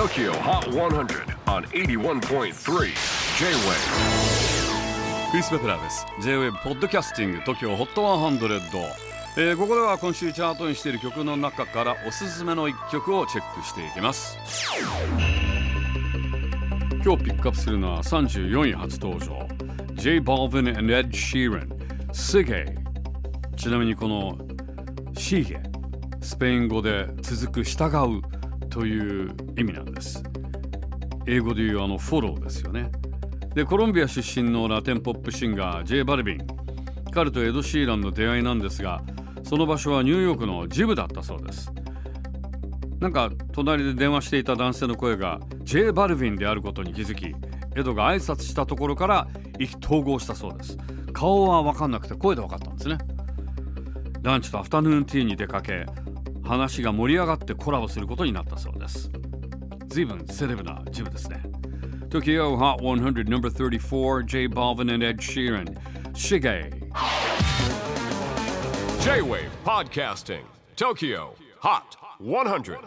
TOKYO HOT 100 on 81.3 J-WAVE クリス・ベプラーです。J-WAVE ポッドキャスティング TOKYO HOT 100、えー、ここでは今週チャートにしている曲の中からおすすめの一曲をチェックしていきます。今日ピックアップするのは34位初登場。J. Balvin and Ed Sheeran Sige ちなみにこのシーゲスペイン語で続く従うという意味なんです英語で言うあのフォローですよねでコロンビア出身のラテンポップシンガー J. バルビン彼とエド・シーランの出会いなんですがその場所はニューヨークのジムだったそうですなんか隣で電話していた男性の声が J. バルビンであることに気づきエドが挨拶したところから意気投合したそうです顔は分かんなくて声で分かったんですねランチとアフタヌーンティーに出かけ話が盛り上がってコラボすることになったそうです随分セレブなジムですね Tokyo Hot 100 number 34 J Balvin and Ed Sheeran Shige J-WAVE PODCASTING TOKYO HOT 100